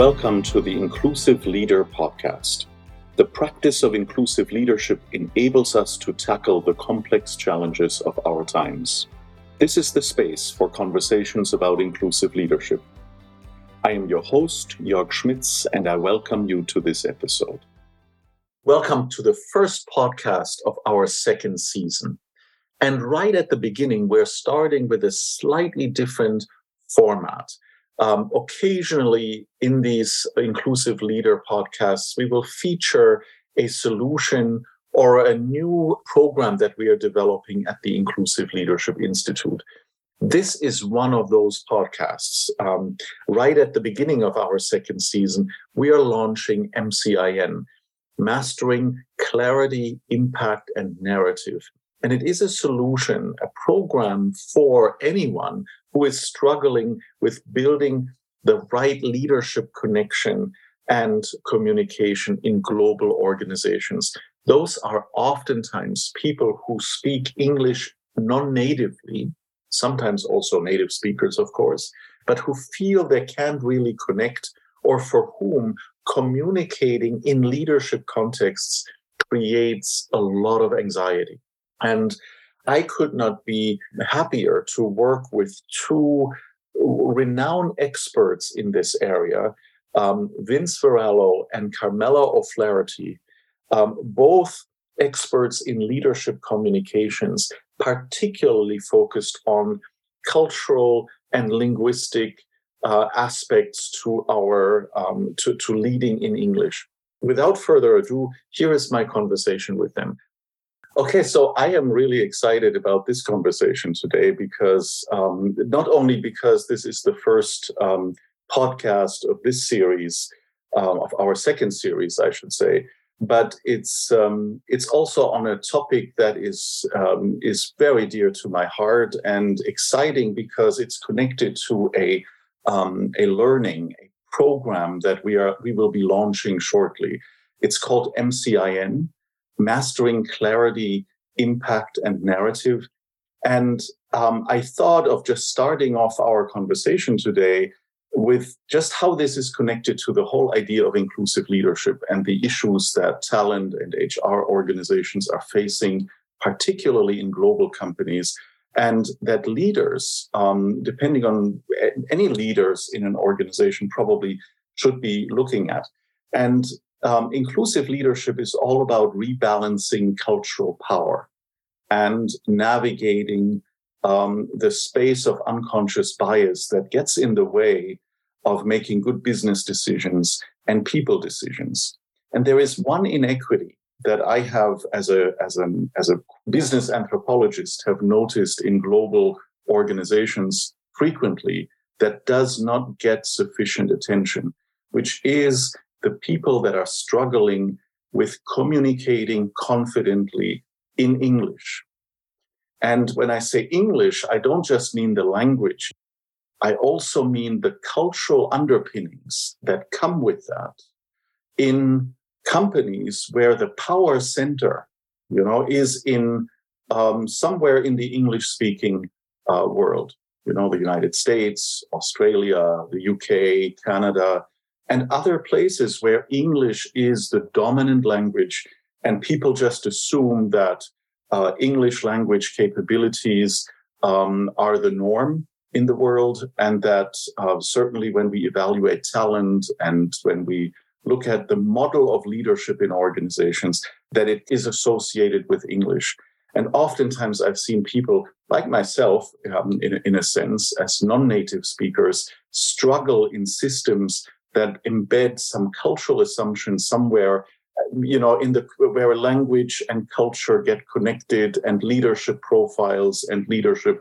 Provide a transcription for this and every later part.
welcome to the Inclusive Leader podcast. The practice of inclusive leadership enables us to tackle the complex challenges of our times. This is the space for conversations about inclusive leadership. I am your host, Jörg Schmitz, and I welcome you to this episode. Welcome to the first podcast of our second season. And right at the beginning, we're starting with a slightly different format. Um, occasionally, in these inclusive leader podcasts, we will feature a solution or a new program that we are developing at the Inclusive Leadership Institute. This is one of those podcasts. Um, right at the beginning of our second season, we are launching MCIN, Mastering Clarity, Impact, and Narrative. And it is a solution, a program for anyone who is struggling with building the right leadership connection and communication in global organizations. Those are oftentimes people who speak English non natively, sometimes also native speakers, of course, but who feel they can't really connect or for whom communicating in leadership contexts creates a lot of anxiety. And I could not be happier to work with two renowned experts in this area, um, Vince Varallo and Carmela O'Flaherty, um, both experts in leadership communications, particularly focused on cultural and linguistic uh, aspects to our um, to, to leading in English. Without further ado, here is my conversation with them. Okay, so I am really excited about this conversation today because um, not only because this is the first um, podcast of this series, um, of our second series, I should say, but it's um, it's also on a topic that is um, is very dear to my heart and exciting because it's connected to a a learning a program that we are we will be launching shortly. It's called MCIN mastering clarity, impact, and narrative. And um, I thought of just starting off our conversation today with just how this is connected to the whole idea of inclusive leadership and the issues that talent and HR organizations are facing, particularly in global companies. And that leaders, um, depending on any leaders in an organization, probably should be looking at. And um, inclusive leadership is all about rebalancing cultural power and navigating um, the space of unconscious bias that gets in the way of making good business decisions and people decisions. And there is one inequity that I have as a as an as a business anthropologist have noticed in global organizations frequently that does not get sufficient attention, which is the people that are struggling with communicating confidently in English. And when I say English, I don't just mean the language. I also mean the cultural underpinnings that come with that in companies where the power center, you know, is in um, somewhere in the English speaking uh, world, you know, the United States, Australia, the UK, Canada, and other places where English is the dominant language, and people just assume that uh, English language capabilities um, are the norm in the world, and that uh, certainly when we evaluate talent and when we look at the model of leadership in organizations, that it is associated with English. And oftentimes I've seen people like myself, um, in, in a sense, as non native speakers, struggle in systems that embed some cultural assumptions somewhere you know in the where language and culture get connected and leadership profiles and leadership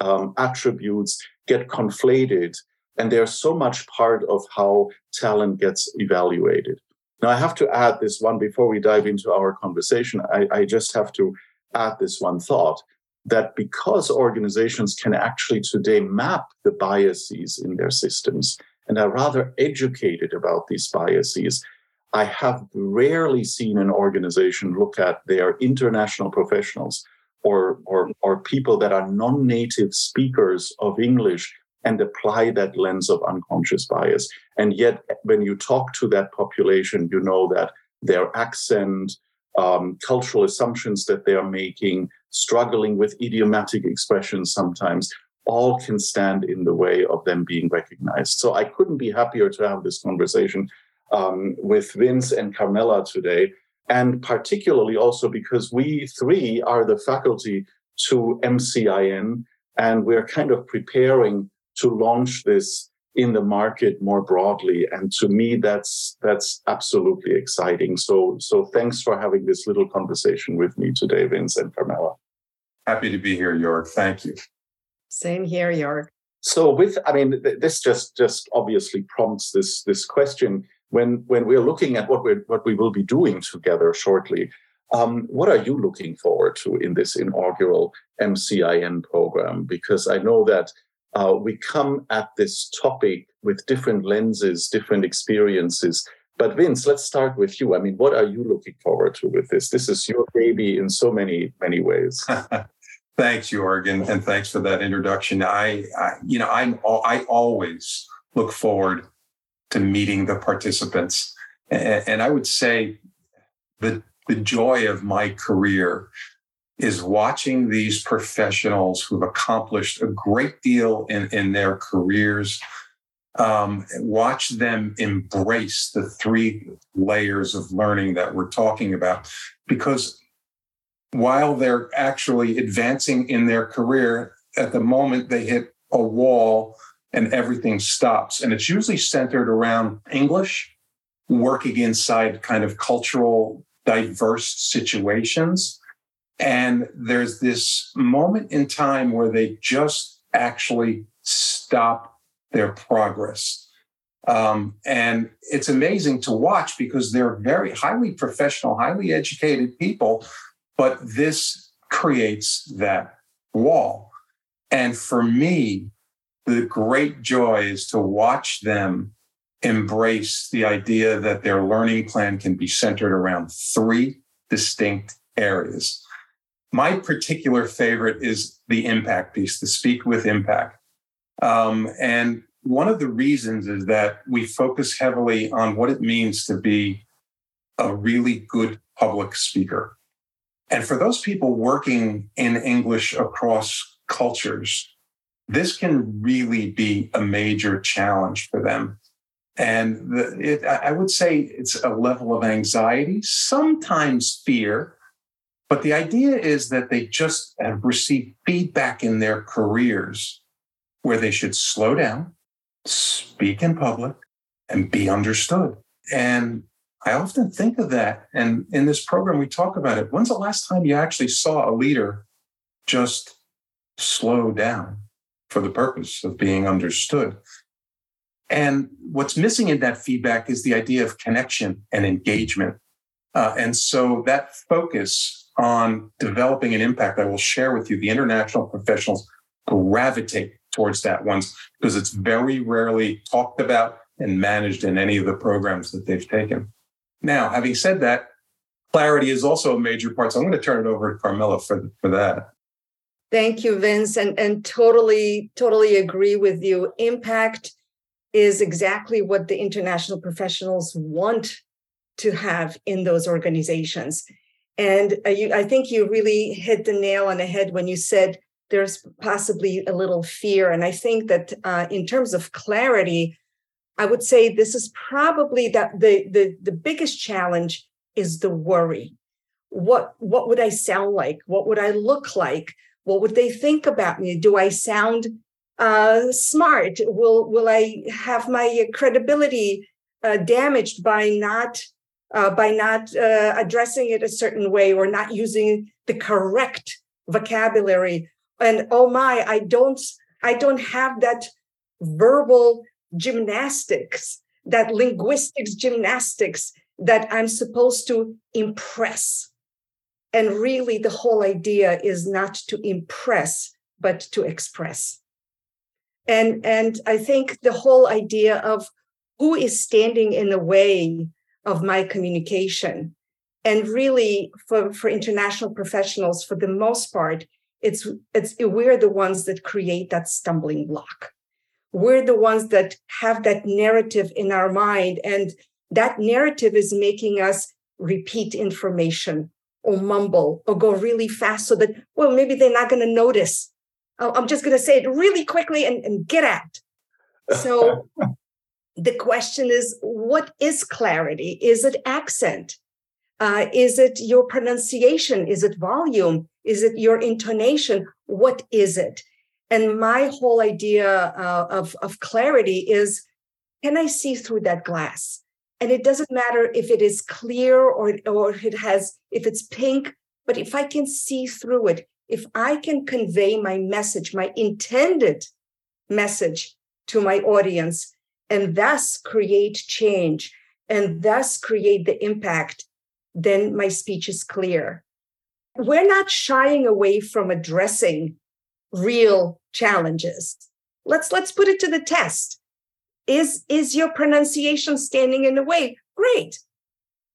um, attributes get conflated. And they're so much part of how talent gets evaluated. Now i have to add this one before we dive into our conversation. I, I just have to add this one thought that because organizations can actually today map the biases in their systems and are rather educated about these biases. I have rarely seen an organization look at their international professionals or, or, or people that are non native speakers of English and apply that lens of unconscious bias. And yet, when you talk to that population, you know that their accent, um, cultural assumptions that they are making, struggling with idiomatic expressions sometimes, all can stand in the way of them being recognized. So I couldn't be happier to have this conversation um, with Vince and Carmela today, and particularly also because we three are the faculty to MCIN, and we're kind of preparing to launch this in the market more broadly. And to me, that's that's absolutely exciting. So so thanks for having this little conversation with me today, Vince and Carmela. Happy to be here, Jorg. Thank you. Same here, Jorg. So with I mean, this just just obviously prompts this this question when when we're looking at what we what we will be doing together shortly. Um, what are you looking forward to in this inaugural MCIN program? Because I know that uh, we come at this topic with different lenses, different experiences. But Vince, let's start with you. I mean, what are you looking forward to with this? This is your baby in so many, many ways. thanks, Jorg, and, and thanks for that introduction. I, I, you know, I'm I always look forward to meeting the participants, and, and I would say the the joy of my career is watching these professionals who've accomplished a great deal in, in their careers, um, watch them embrace the three layers of learning that we're talking about. Because while they're actually advancing in their career, at the moment they hit a wall and everything stops. And it's usually centered around English, working inside kind of cultural diverse situations and there's this moment in time where they just actually stop their progress. Um, and it's amazing to watch because they're very highly professional, highly educated people, but this creates that wall. And for me, the great joy is to watch them embrace the idea that their learning plan can be centered around three distinct areas. My particular favorite is the impact piece, the speak with impact. Um, and one of the reasons is that we focus heavily on what it means to be a really good public speaker. And for those people working in English across cultures, this can really be a major challenge for them. And the, it, I would say it's a level of anxiety, sometimes fear, but the idea is that they just have received feedback in their careers where they should slow down, speak in public, and be understood. And I often think of that. And in this program, we talk about it. When's the last time you actually saw a leader just slow down for the purpose of being understood? And what's missing in that feedback is the idea of connection and engagement. Uh, and so that focus on developing an impact, I will share with you the international professionals gravitate towards that once because it's very rarely talked about and managed in any of the programs that they've taken. Now, having said that, clarity is also a major part. So I'm going to turn it over to Carmela for, for that. Thank you, Vince, and, and totally, totally agree with you. Impact is exactly what the international professionals want to have in those organizations. And uh, you, I think you really hit the nail on the head when you said there's possibly a little fear. And I think that uh, in terms of clarity, I would say this is probably that the, the the biggest challenge is the worry. What what would I sound like? What would I look like? What would they think about me? Do I sound uh, smart? Will will I have my credibility uh, damaged by not uh, by not uh, addressing it a certain way or not using the correct vocabulary and oh my i don't i don't have that verbal gymnastics that linguistics gymnastics that i'm supposed to impress and really the whole idea is not to impress but to express and and i think the whole idea of who is standing in the way of my communication. And really, for, for international professionals, for the most part, it's it's we're the ones that create that stumbling block. We're the ones that have that narrative in our mind and that narrative is making us repeat information or mumble or go really fast so that well maybe they're not going to notice i'm just going to say it really quickly and, and get out so the question is what is clarity? Is it accent? Uh, is it your pronunciation? Is it volume? Is it your intonation? What is it and my whole idea uh, of, of clarity is can i see through that glass? And it doesn't matter if it is clear or or it has if it's pink but if i can see through it if i can convey my message my intended message to my audience and thus create change and thus create the impact then my speech is clear. We're not shying away from addressing real challenges. Let's let's put it to the test. Is is your pronunciation standing in the way? Great.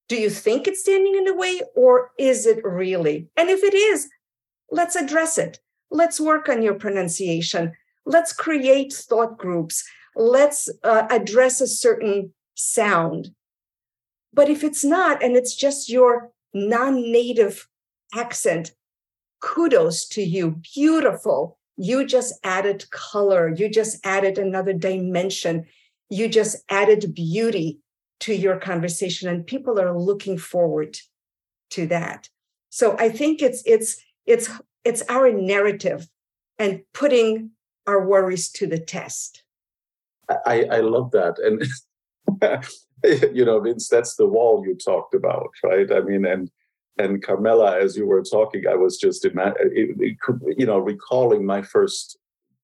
Do you think it's standing in the way or is it really? And if it is let's address it. Let's work on your pronunciation. Let's create thought groups. Let's uh, address a certain sound. But if it's not and it's just your non-native accent kudos to you. Beautiful. You just added color. You just added another dimension. You just added beauty to your conversation and people are looking forward to that. So i think it's it's it's it's our narrative and putting our worries to the test. I i love that. And you know vince that's the wall you talked about right? I mean and and carmela as you were talking i was just you know recalling my first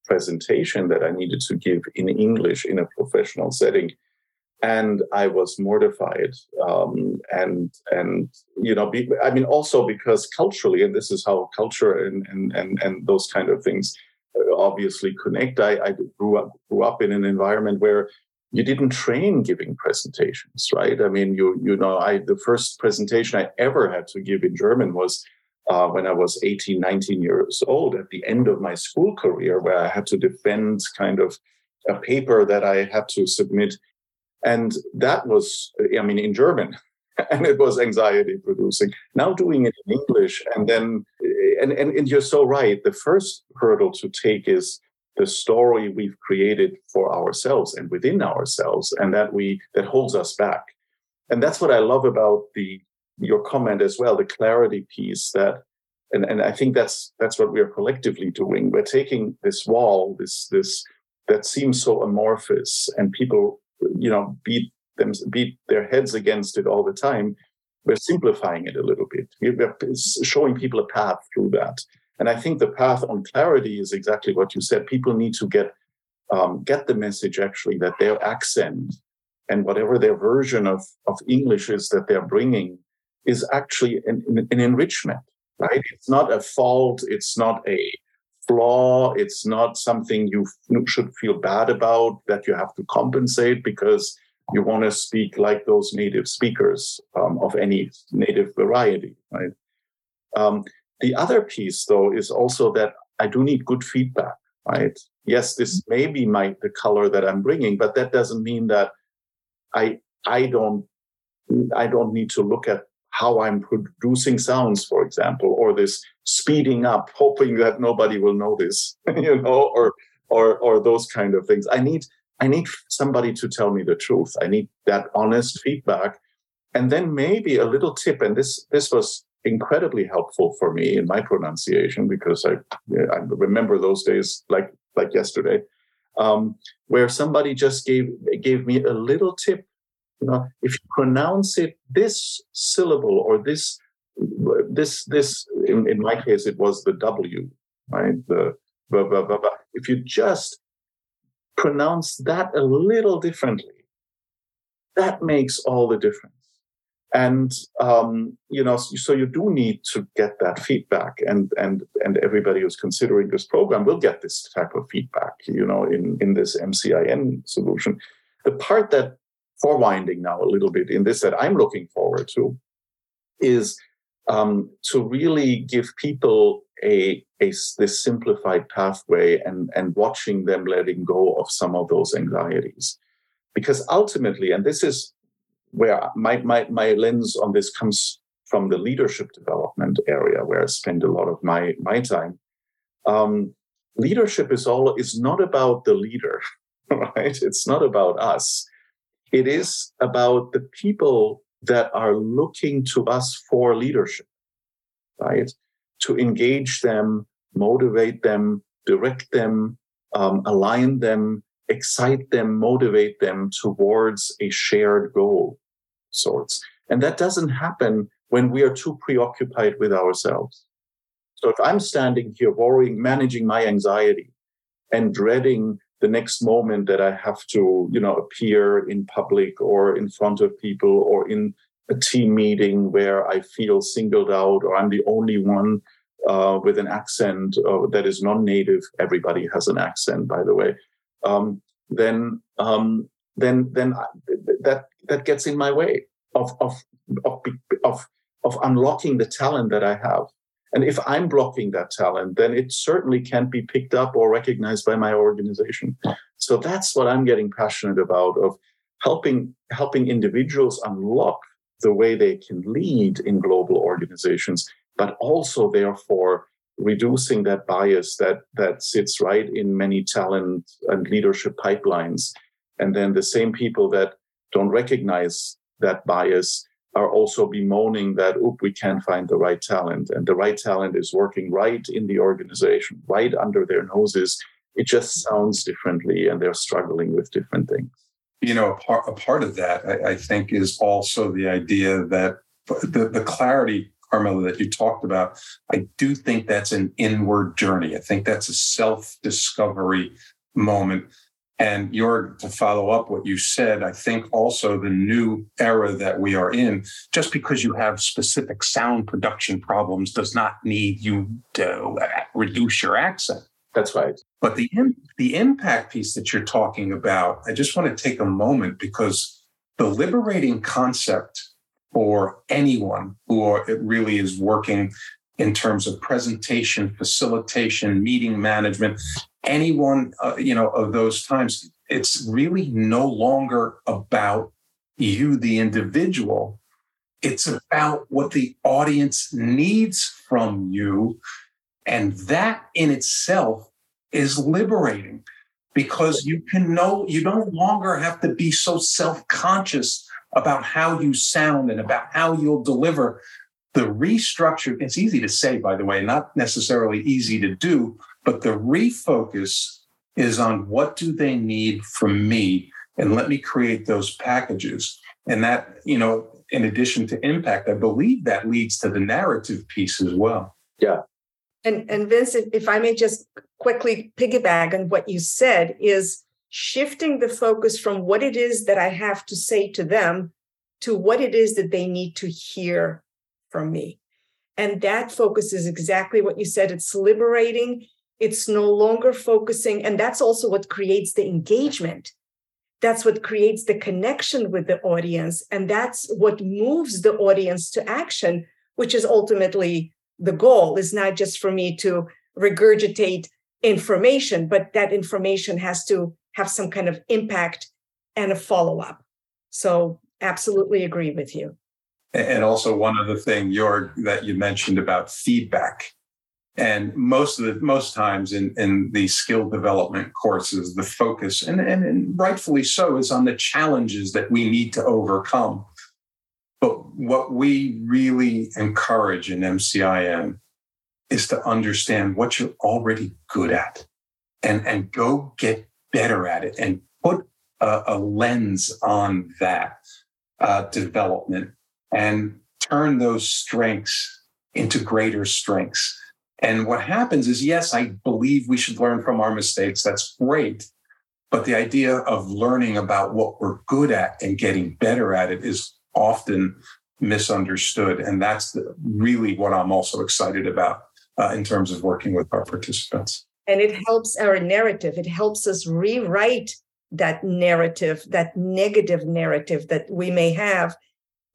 presentation that I needed to give in English in a professional setting. And I was mortified, um, and and you know, be, I mean, also because culturally, and this is how culture and and and, and those kind of things uh, obviously connect. I, I grew up grew up in an environment where you didn't train giving presentations, right? I mean, you you know, I the first presentation I ever had to give in German was uh, when I was 18, 19 years old at the end of my school career, where I had to defend kind of a paper that I had to submit. And that was, I mean, in German. And it was anxiety producing. Now doing it in English, and then, and, and, and you're so right. The first hurdle to take is the story we've created for ourselves and within ourselves, and that we that holds us back. And that's what I love about the your comment as well, the clarity piece that and, and I think that's that's what we are collectively doing. We're taking this wall, this this that seems so amorphous, and people, you know, beat them beat their heads against it all the time. We're simplifying it a little bit. We're showing people a path through that. And I think the path on clarity is exactly what you said. People need to get um, get the message actually that their accent and whatever their version of, of English is that they're bringing is actually an, an enrichment, right? It's not a fault. It's not a flaw. It's not something you should feel bad about that you have to compensate because you want to speak like those native speakers um, of any native variety, right? Um, the other piece, though, is also that I do need good feedback, right? Yes, this mm-hmm. may be my the color that I'm bringing, but that doesn't mean that I I don't I don't need to look at how I'm producing sounds, for example, or this speeding up, hoping that nobody will notice, you know, or or or those kind of things. I need I need somebody to tell me the truth. I need that honest feedback, and then maybe a little tip. And this this was incredibly helpful for me in my pronunciation because I I remember those days like like yesterday, um, where somebody just gave gave me a little tip you know, if you pronounce it this syllable or this this this in, in my case it was the W, right? The blah, blah, blah, blah. if you just pronounce that a little differently, that makes all the difference. And um, you know, so you do need to get that feedback, and and and everybody who's considering this program will get this type of feedback. You know, in in this MCIN solution. The part that for winding now a little bit in this that I'm looking forward to is um, to really give people a, a this simplified pathway and and watching them letting go of some of those anxieties because ultimately and this is where my my, my lens on this comes from the leadership development area where i spend a lot of my my time. Um, leadership is all is not about the leader right? It's not about us. It is about the people that are looking to us for leadership right? To engage them, motivate them, direct them, um, align them, excite them, motivate them towards a shared goal sorts. And that doesn't happen when we are too preoccupied with ourselves. So if I'm standing here worrying, managing my anxiety and dreading the next moment that I have to, you know, appear in public or in front of people or in a team meeting where I feel singled out or I'm the only one uh, with an accent uh, that is non-native. Everybody has an accent, by the way. Um, then, um, then, then that that gets in my way of of of of of unlocking the talent that I have. And if I'm blocking that talent, then it certainly can't be picked up or recognized by my organization. So that's what I'm getting passionate about of helping helping individuals unlock the way they can lead in global organizations, but also therefore reducing that bias that that sits right in many talent and leadership pipelines. And then the same people that don't recognize that bias are also bemoaning that, oop, we can't find the right talent. And the right talent is working right in the organization, right under their noses. It just sounds differently and they're struggling with different things you know, a part, a part of that, I, I think, is also the idea that the, the clarity, Carmela, that you talked about, I do think that's an inward journey. I think that's a self discovery moment. And you're to follow up what you said, I think also the new era that we are in, just because you have specific sound production problems does not need you to reduce your accent. That's right. But the the impact piece that you're talking about, I just want to take a moment because the liberating concept for anyone who are, really is working in terms of presentation, facilitation, meeting management, anyone uh, you know of those times, it's really no longer about you, the individual. It's about what the audience needs from you and that in itself is liberating because you can know you no longer have to be so self-conscious about how you sound and about how you'll deliver. The restructure it's easy to say by the way not necessarily easy to do but the refocus is on what do they need from me and let me create those packages. And that you know in addition to impact i believe that leads to the narrative piece as well. Yeah and and Vince, if, I may just quickly piggyback on what you said, is shifting the focus from what it is that I have to say to them to what it is that they need to hear from me. And that focus is exactly what you said. It's liberating. It's no longer focusing. And that's also what creates the engagement. That's what creates the connection with the audience. And that's what moves the audience to action, which is ultimately the goal is not just for me to regurgitate information, but that information has to have some kind of impact and a follow up. So, absolutely agree with you. And also, one other thing, Jorg, that you mentioned about feedback. And most of the most times in, in the skill development courses, the focus, and, and, and rightfully so, is on the challenges that we need to overcome. What we really encourage in MCIN is to understand what you're already good at and, and go get better at it and put a, a lens on that uh, development and turn those strengths into greater strengths. And what happens is, yes, I believe we should learn from our mistakes. That's great. But the idea of learning about what we're good at and getting better at it is often misunderstood. And that's the, really what I'm also excited about uh, in terms of working with our participants. And it helps our narrative, it helps us rewrite that narrative, that negative narrative that we may have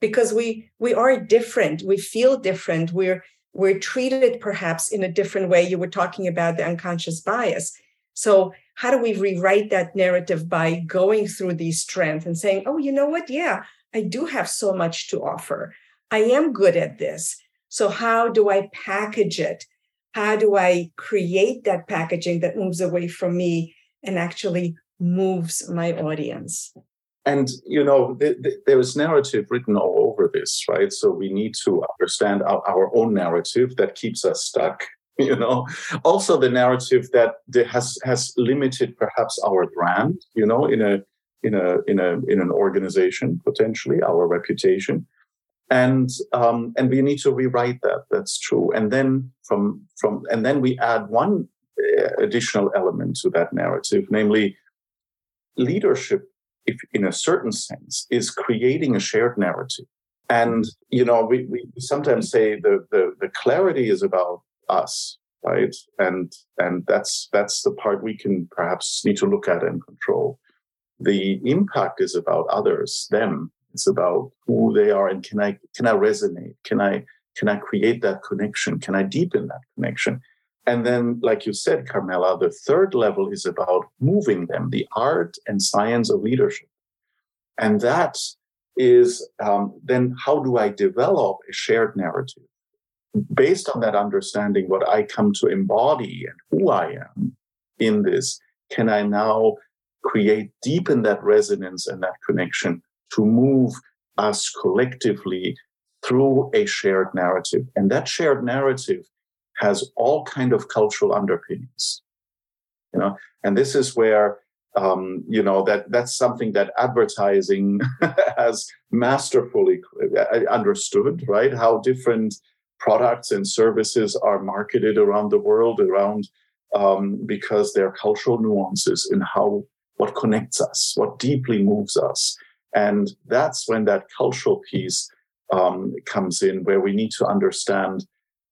because we we are different we feel different we're we're treated perhaps in a different way. You were talking about the unconscious bias. So, how do we rewrite that narrative by going through these strengths and saying, oh, you know what? Yeah, I do have so much to offer. I am good at this. So, how do I package it? How do I create that packaging that moves away from me and actually moves my audience? And, you know, th- th- there is narrative written all over this, right? So we need to understand our, our own narrative that keeps us stuck you know also the narrative that has has limited perhaps our brand you know in a in a in a in an organization potentially our reputation and um, and we need to rewrite that. That's true. And then from from and then we add one uh, additional element to that narrative, namely leadership. If in a certain sense is creating a shared narrative, and you know we, we sometimes say the, the the clarity is about us, right? And and that's that's the part we can perhaps need to look at and control. The impact is about others, them, it's about who they are and can I can I resonate? Can I can I create that connection? Can I deepen that connection? And then, like you said, Carmela, the third level is about moving them, the art and science of leadership. And that is um, then how do I develop a shared narrative? Based on that understanding, what I come to embody and who I am in this, can I now create, deepen that resonance and that connection to move us collectively through a shared narrative. And that shared narrative has all kind of cultural underpinnings. You know, and this is where um, you know that that's something that advertising has masterfully uh, understood, right? How different products and services are marketed around the world, around um, because there are cultural nuances in how what connects us, what deeply moves us, and that's when that cultural piece um, comes in, where we need to understand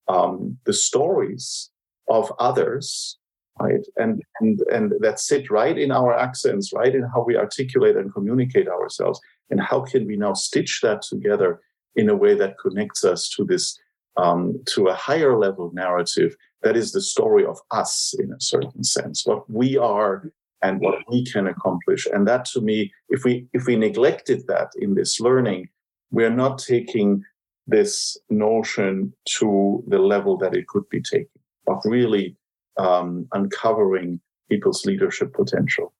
um, the stories of others, right? And, and, and that sit right in our accents, right in how we articulate and communicate ourselves. And how can we now stitch that together in a way that connects us to this, um, to a higher level narrative that is the story of us in a certain sense, what we are and what we can accomplish. And that to me, if we if we neglected that in this learning, we're not taking this notion to the level that it could be taken of really um, uncovering people's leadership potential.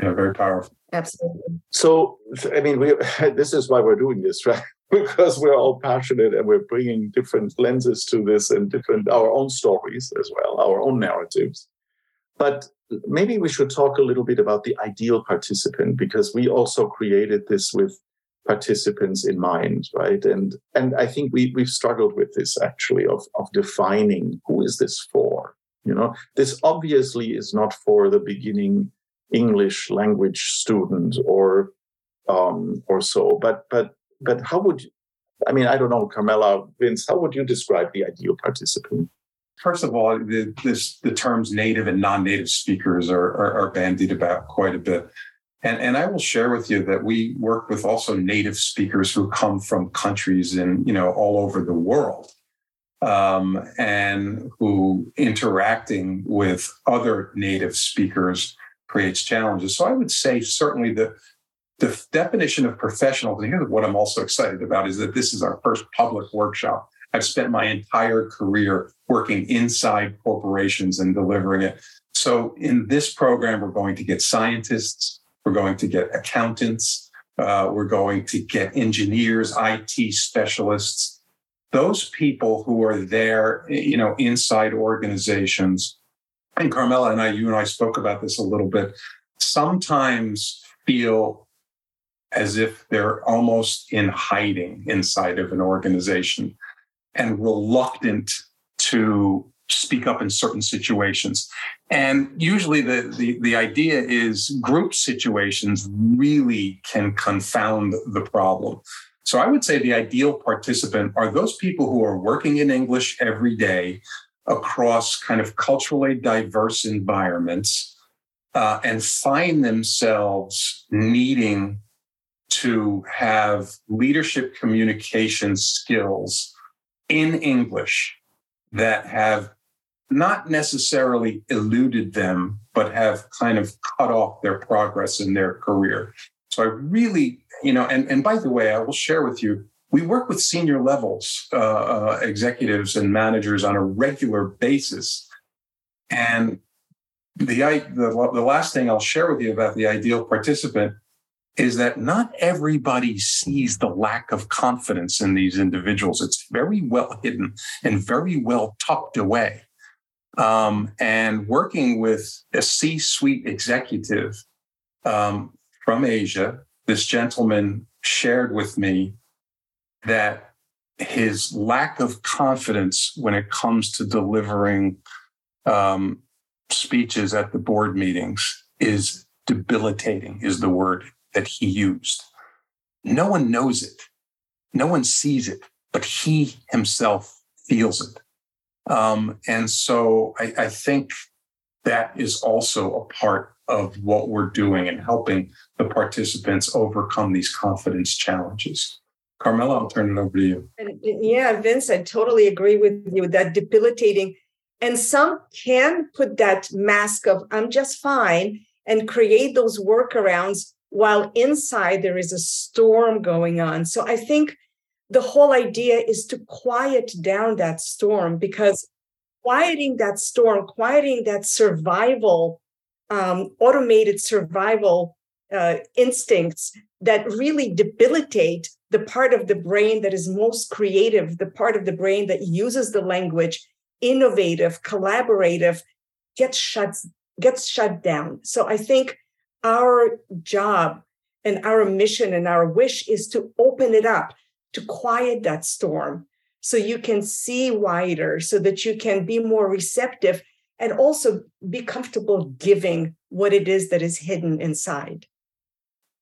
Yeah, very powerful. Absolutely. So, I mean, we this is why we're doing this, right? because we're all passionate and we're bringing different lenses to this and different our own stories as well, our own narratives. But maybe we should talk a little bit about the ideal participant because we also created this with participants in mind right? And and i think we we've struggled with this actually of of defining who is this for you know? This obviously is not for the beginning english language student or um or so but but but how would you i mean i don't know carmela vince how would you describe the ideal participant First of all, the, this, the terms native and non-native speakers are, are, are bandied about quite a bit. And, and I will share with you that we work with also native speakers who come from countries in, you know, all over the world. Um, and who interacting with other native speakers creates challenges. So I would say certainly the the definition of professional, and here's what I'm also excited about, is that this is our first public workshop. I've spent my entire career working inside corporations and delivering it. So in this program, we're going to get scientists, we're going to get accountants, uh, we're going to get engineers, IT specialists, those people who are there, you know, inside organizations. And Carmela and I, you and I spoke about this a little bit. Sometimes feel as if they're almost in hiding inside of an organization and reluctant to speak up in certain situations. And usually the, the, the idea is group situations really can confound the problem. So I would say the ideal participant are those people who are working in English every day across kind of culturally diverse environments uh, and find themselves needing to have leadership communication skills in English that have not necessarily eluded them, but have kind of cut off their progress in their career. So I really, you know, and, and by the way, I will share with you, we work with senior levels, uh, uh, executives and managers on a regular basis. And the, the, the last thing I'll share with you about the ideal participant is that not everybody sees the lack of confidence in these individuals. It's very well hidden and very well tucked away. Um, and working with a C suite executive um, from Asia, this gentleman shared with me that his lack of confidence when it comes to delivering um, speeches at the board meetings is debilitating, is the word that he used. No one knows it, no one sees it, but he himself feels it. Um, and so I, I think that is also a part of what we're doing and helping the participants overcome these confidence challenges. Carmela, I'll turn it over to you. Yeah, Vince, I totally agree with you that debilitating. And some can put that mask of I'm just fine and create those workarounds while inside there is a storm going on. So I think the whole idea is to quiet down that storm because quieting that storm, quieting that survival, um, automated survival uh, instincts that really debilitate the part of the brain that is most creative, the part of the brain that uses the language, innovative, collaborative, gets shut gets shut down. So I think our job and our mission and our wish is to open it up to quiet that storm so you can see wider, so that you can be more receptive and also be comfortable giving what it is that is hidden inside.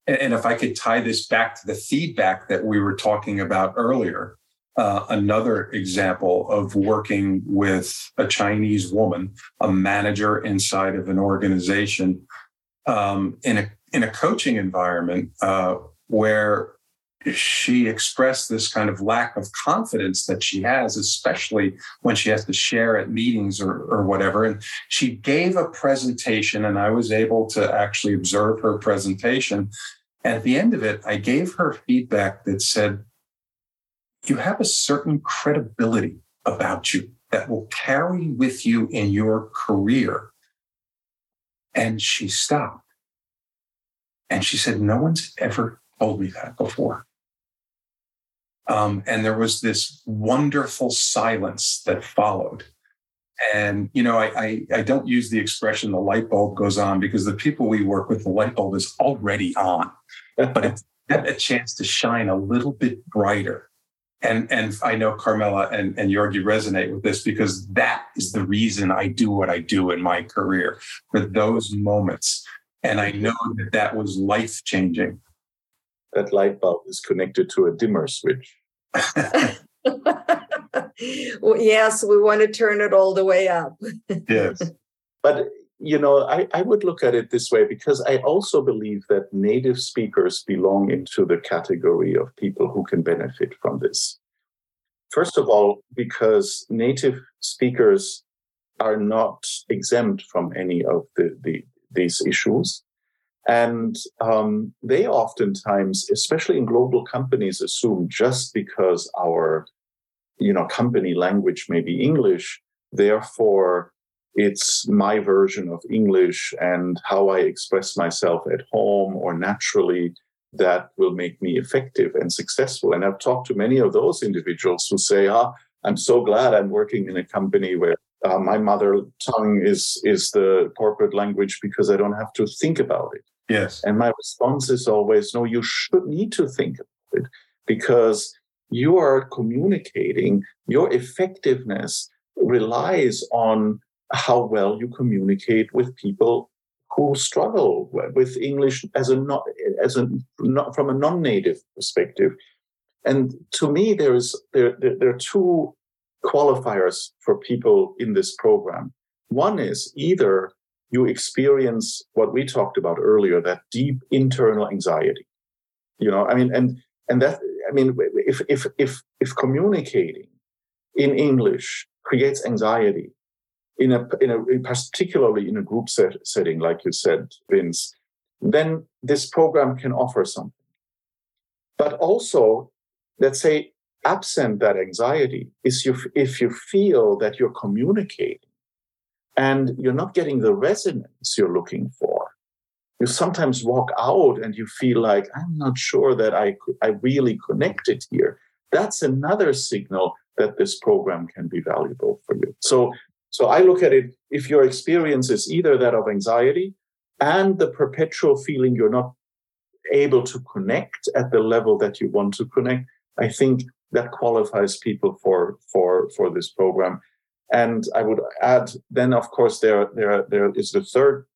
And if I could tie this back to the feedback that we were talking about earlier, uh, another example of working with a Chinese woman, a manager inside of an organization um, in a in a coaching environment uh, where she expressed this kind of lack of confidence that she has, especially when she has to share at meetings or, or whatever. And she gave a presentation, and I was able to actually observe her presentation. At the end of it, I gave her feedback that said, You have a certain credibility about you that will carry with you in your career. And she stopped. And she said, No one's ever told me that before. Um, and there was this wonderful silence that followed. And, you know, I, I, I, don't use the expression the light bulb goes on because the people we work with, the light bulb is already on, but it's a chance to shine a little bit brighter. And, and I know Carmela and, and Yorgi resonate with this because that is the reason I do what I do in my career for those moments. And I know that that was life changing that light bulb is connected to a dimmer switch. well, yes, we want to turn it all the way up. yes. But, you know, I, I would look at it this way because I also believe that native speakers belong into the category of people who can benefit from this. First of all, because native speakers are not exempt from any of the, the these issues. And um, they oftentimes, especially in global companies, assume just because our you know company language may be English, therefore it's my version of English and how I express myself at home or naturally that will make me effective and successful. And I've talked to many of those individuals who say, ah, I'm so glad I'm working in a company where uh, my mother tongue is is the corporate language because I don't have to think about it. Yes. And my response is always, no, you should need to think about it because you are communicating, your effectiveness relies on how well you communicate with people who struggle with English as a not as a not from a non-native perspective. And to me, there is there, there, there are two qualifiers for people in this program. One is either you experience what we talked about earlier that deep internal anxiety you know i mean and and that i mean if if if if communicating in english creates anxiety in a, in a particularly in a group set, setting, like you said, Vince, then this program can offer something. But also, let's say, absent that anxiety, is you, if you feel that you're communicating and you're not getting the resonance you're looking for, you sometimes walk out and you feel like, I'm not sure that I, I really connected here. That's another signal that this program can be valuable for you. So, so I look at it if your experience is either that of anxiety and the perpetual feeling you're not able to connect at the level that you want to connect, I think that qualifies people for for for this program. And I would add, then of course there there there is the third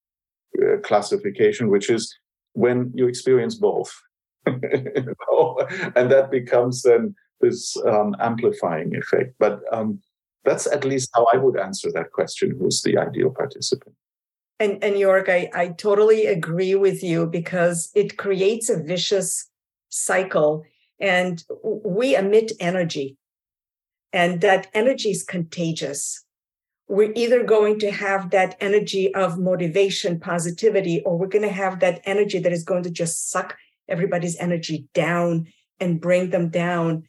uh, classification, which is when you experience both, and that becomes then this um, amplifying effect. But um, that's at least how I would answer that question: Who's the ideal participant? And and Joerg, I, I totally agree with you because it creates a vicious cycle and we emit energy. And that energy is contagious. We're either going to have that energy of motivation, positivity, or we're going to have that energy that is going to just suck everybody's energy down and bring them down.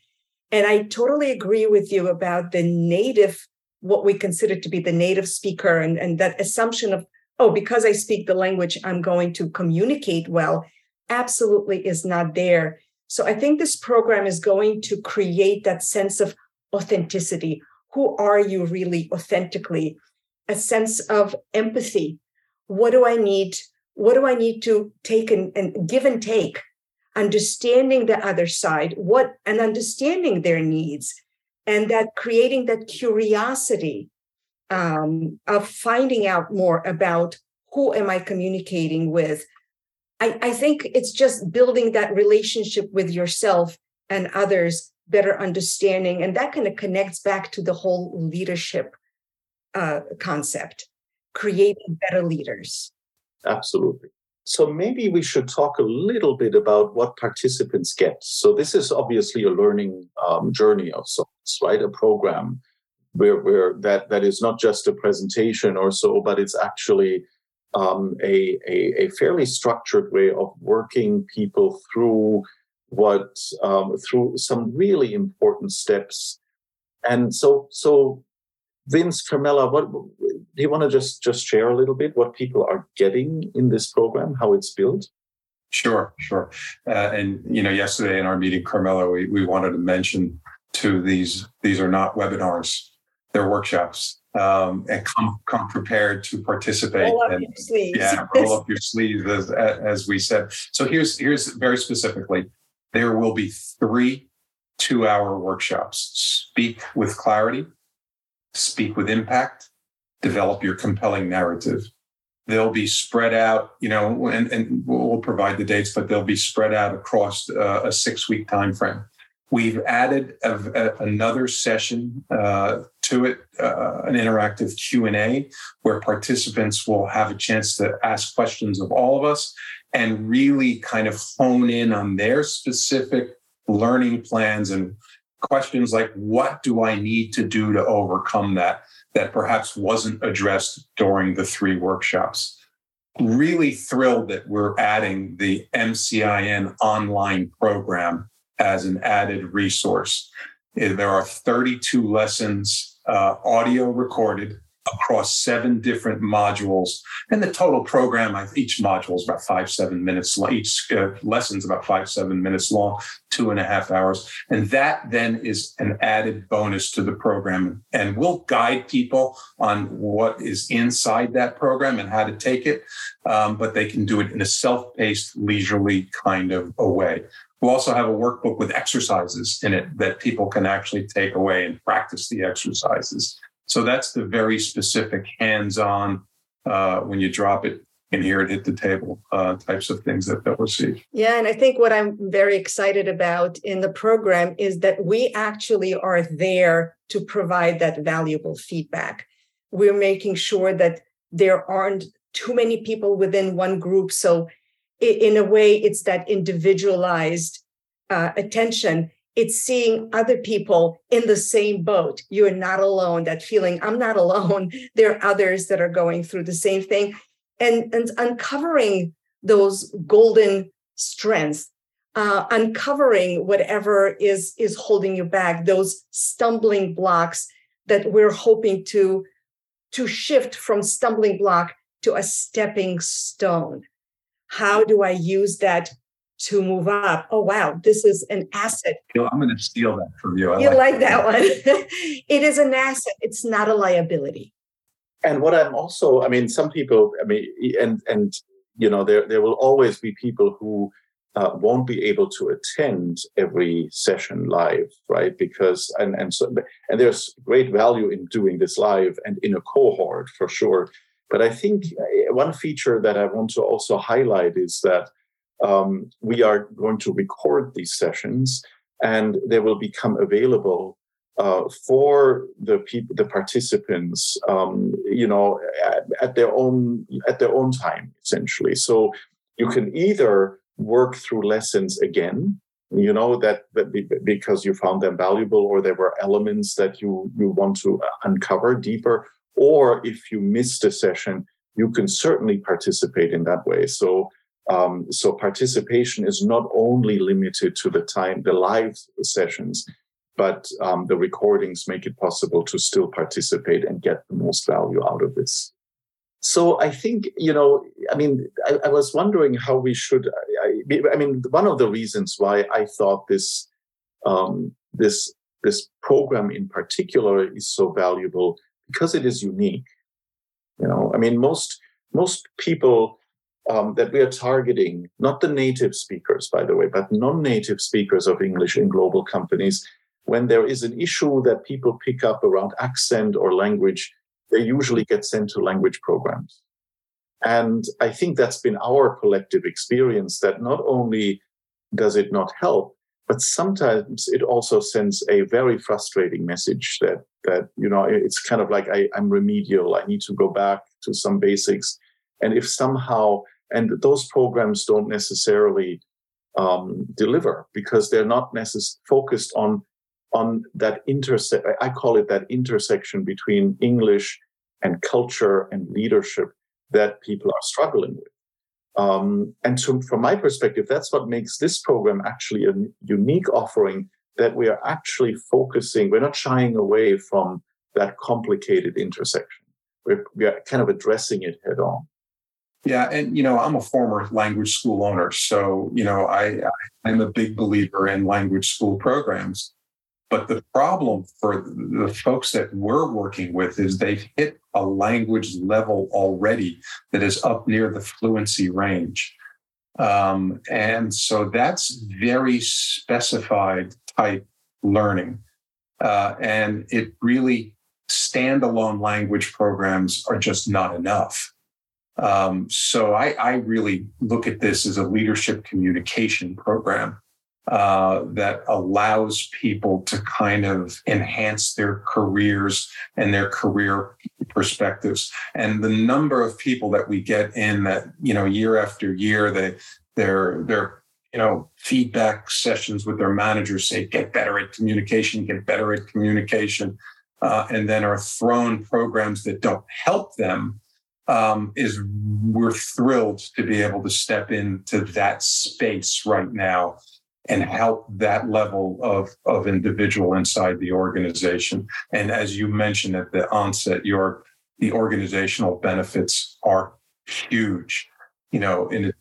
And I totally agree with you about the native, what we consider to be the native speaker, and, and that assumption of, oh, because I speak the language, I'm going to communicate well, absolutely is not there. So I think this program is going to create that sense of authenticity. Who are you really authentically? A sense of empathy. What do I need? What do I need to take and, and give and take? Understanding the other side, what and understanding their needs, and that creating that curiosity um, of finding out more about who am I communicating with. I, I think it's just building that relationship with yourself and others better understanding. And that kind of connects back to the whole leadership uh, concept, creating better leaders. Absolutely. So maybe we should talk a little bit about what participants get. So this is obviously a learning um, journey of sorts, right? A program where, where that, that is not just a presentation or so, but it's actually um, a, a, a, fairly structured way of working people through what um, through some really important steps. And so, so Vince, Carmela, what do you want to just just share a little bit what people are getting in this program, how it's built? Sure, sure. Uh, and you know, yesterday in our meeting, Carmela, we, we wanted to mention to these these are not webinars; they're workshops. Um, and come come prepared to participate. Roll up and, your sleeves. Yeah, roll up your sleeves, as, as we said. So here's here's very specifically there will be three two hour workshops speak with clarity, speak with impact, develop your compelling narrative. They'll be spread out, you know, and, and we'll provide the dates, but they'll be spread out across uh, a six week time frame. We've added a, a, another session uh, to it, uh, an interactive Q and A, where participants will have a chance to ask questions of all of us, and really kind of hone in on their specific learning plans and questions like what do I need to do to overcome that that perhaps wasn't addressed during the three workshops. Really thrilled that we're adding the MCIN online program as an added resource. There are 32 lessons uh, audio recorded across seven different modules. And the total program, each module is about five, seven minutes long. Each uh, lesson is about five, seven minutes long, two and a half hours. And that then is an added bonus to the program. And we'll guide people on what is inside that program and how to take it. Um, but they can do it in a self paced, leisurely kind of a way. We'll also have a workbook with exercises in it that people can actually take away and practice the exercises. So that's the very specific hands-on uh, when you drop it and hear it hit the table uh, types of things that they'll receive. Yeah, and I think what I'm very excited about in the program is that we actually are there to provide that valuable feedback. We're making sure that there aren't too many people within one group. So, in a way, it's that individualized uh, attention it's seeing other people in the same boat. You're not alone. That feeling, I'm not alone. There are others that are going through the same thing. And, and uncovering those golden strengths, uh, uncovering whatever is, is holding you back, those stumbling blocks that we're hoping to, to shift from stumbling block to a stepping stone. How do I use that to move up. Oh, wow, this is an asset. You know, I'm going to steal that from you. I you like, like that one. it is an asset, it's not a liability. And what I'm also, I mean, some people, I mean, and, and, you know, there, there will always be people who uh, won't be able to attend every session live, right? Because and and so and there's great value in doing this live and in a cohort for sure. But I think uh, one feature that I want to also highlight is that um, we are going to record these sessions and they will become available uh, for the people, the participants, um, you know, at, at, their own at their own time, essentially. So you can either work through lessons again, you know, that, that because you found them valuable, or there were elements that you you want to uncover deeper, or if you missed a session, you can certainly participate in that way. So um, so participation is not only limited to the time, the live sessions, but um, the recordings make it possible to still participate and get the most value out of this. So I think, you know, I mean, I, I was wondering how we should, I, I, mean, one of the reasons why I thought this, um, this, this program in particular is so valuable because it is unique. You know, I mean, most, most people um, that we are targeting not the native speakers, by the way, but non native speakers of English in global companies. When there is an issue that people pick up around accent or language, they usually get sent to language programs. And I think that's been our collective experience that not only does it not help, but sometimes it also sends a very frustrating message that that you know it's kind of like I, I'm remedial. I need to go back to some basics. And if somehow and those programs don't necessarily um, deliver because they're not necessarily focused on on that intersect. I call it that intersection between English and culture and leadership that people are struggling with. Um, and from my perspective, that's what makes this program actually a unique offering that we are actually focusing. We're not shying away from that complicated intersection. We're, we are kind of addressing it head on. Yeah, and you know, I'm a former language school owner, so you know, I I'm a big believer in language school programs. But the problem for the folks that we're working with is they've hit a language level already that is up near the fluency range. Um, and so that's very specified type learning. Uh, and it really standalone language programs are just not enough. Um, so I, I, really look at this as a leadership communication program uh, that allows people to kind of enhance their careers and their career perspectives. And the number of people that we get in that you know year after year, they their their you know feedback sessions with their managers say get better at communication, get better at communication. Uh, and then are thrown programs that don't help them um, is we're thrilled to be able to step into that space right now and help that level of, of individual inside the organization. And as you mentioned at the onset, your the organizational benefits are huge. You know, in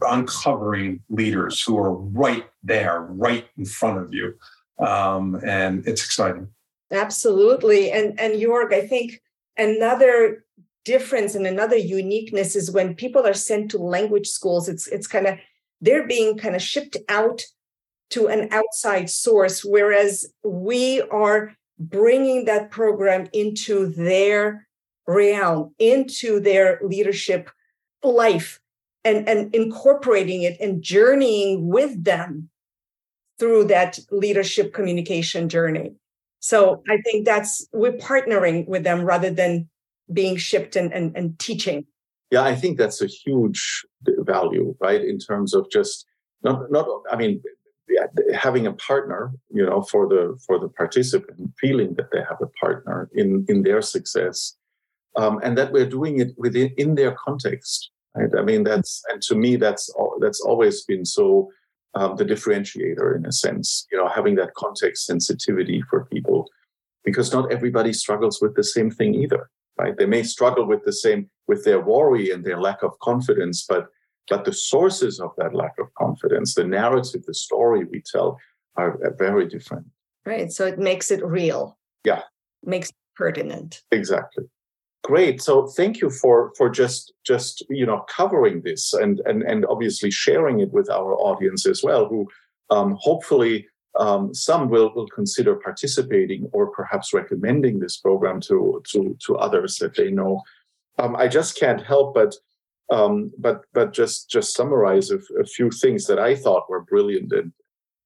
uncovering leaders who are right there, right in front of you, um, and it's exciting. Absolutely, and and Joerg, I think another difference and another uniqueness is when people are sent to language schools it's it's kind of they're being kind of shipped out to an outside source whereas we are bringing that program into their realm into their leadership life and and incorporating it and journeying with them through that leadership communication journey. So i think that's we're partnering with them rather than being shipped and, and, and teaching yeah i think that's a huge value right in terms of just not not i mean having a partner, you know, for the for the participant, feeling that they have a partner in in their success, um, and that we're doing it within in their context. Right? I mean, that's and to me, that's that's always been so um, the differentiator in a sense. You know, having that context sensitivity for people, because not everybody struggles with the same thing either. Right? They may struggle with the same with their worry and their lack of confidence, but but the sources of that lack of confidence, the narrative, the story we tell, are very different. Right. So it makes it real. Yeah. Makes it pertinent. Exactly. Great. So thank you for for just just you know covering this and and and obviously sharing it with our audience as well, who um, hopefully um, some will will consider participating or perhaps recommending this program to to to others that they know. Um, I just can't help but um, but but just just summarize a, few things that I thought were brilliant and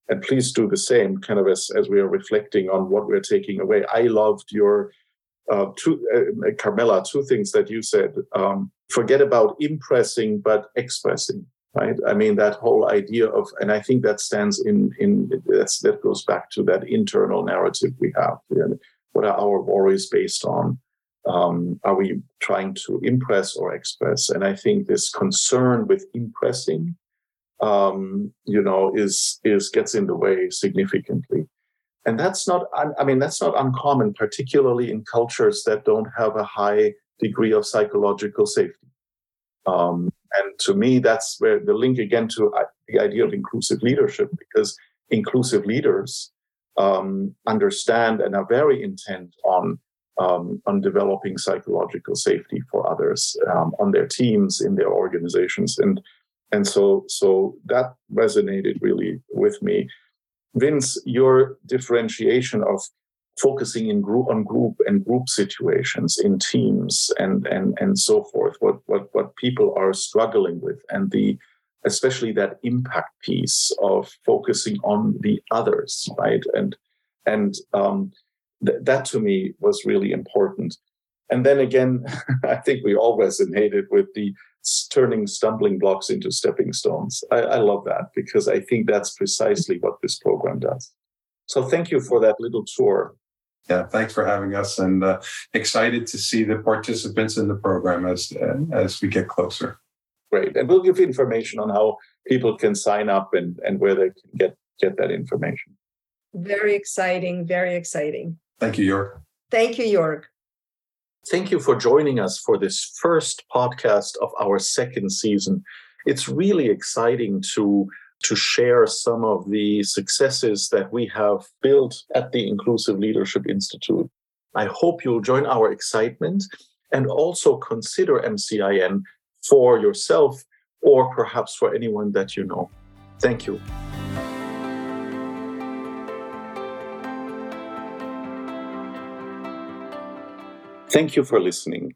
and please do the same kind of as as we are reflecting on what we're taking away. I loved your uh, two uh, Carmela two things that you said. Um, forget about impressing, but expressing. Right. I mean that whole idea of, and I think that stands in in that goes back to that internal narrative we have. What are our worries based on? um, are we trying to impress or express? And I think this concern with impressing, um, you know, is is gets in the way significantly. And that's not, I mean, that's not uncommon, particularly in cultures that don't have a high degree of psychological safety. Um, and to me, that's where the link again to uh, the idea of inclusive leadership, because inclusive leaders um, understand and are very intent on um, on developing psychological safety for others um, on their teams in their organizations. And and so so that resonated really with me. Vince your differentiation of focusing in group on group and group situations in teams and and and so forth what what what people are struggling with and the especially that impact piece of focusing on the others right and and um, th- that to me was really important. And then again, I think we all resonated with the turning stumbling blocks into stepping stones. I, I love that because I think that's precisely what this program does. So thank you for that little tour. Yeah, thanks for having us, and uh, excited to see the participants in the program as uh, as we get closer. Great, and we'll give information on how people can sign up and and where they can get get that information. Very exciting, very exciting. Thank you, Joerg. Thank you, Joerg. Thank you for joining us for this first podcast of our second season. It's really exciting to to share some of the successes that we have built at the Inclusive Leadership Institute. I hope you'll join our excitement and also consider MCIN for yourself or perhaps for anyone that you know. Thank you. Thank you for listening.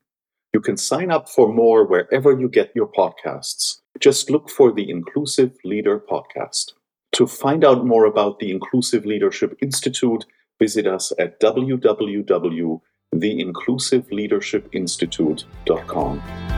You can sign up for more wherever you get your podcasts. Just look for the Inclusive Leader Podcast. To find out more about the Inclusive Leadership Institute, visit us at www.theinclusiveleadershipinstitute.com.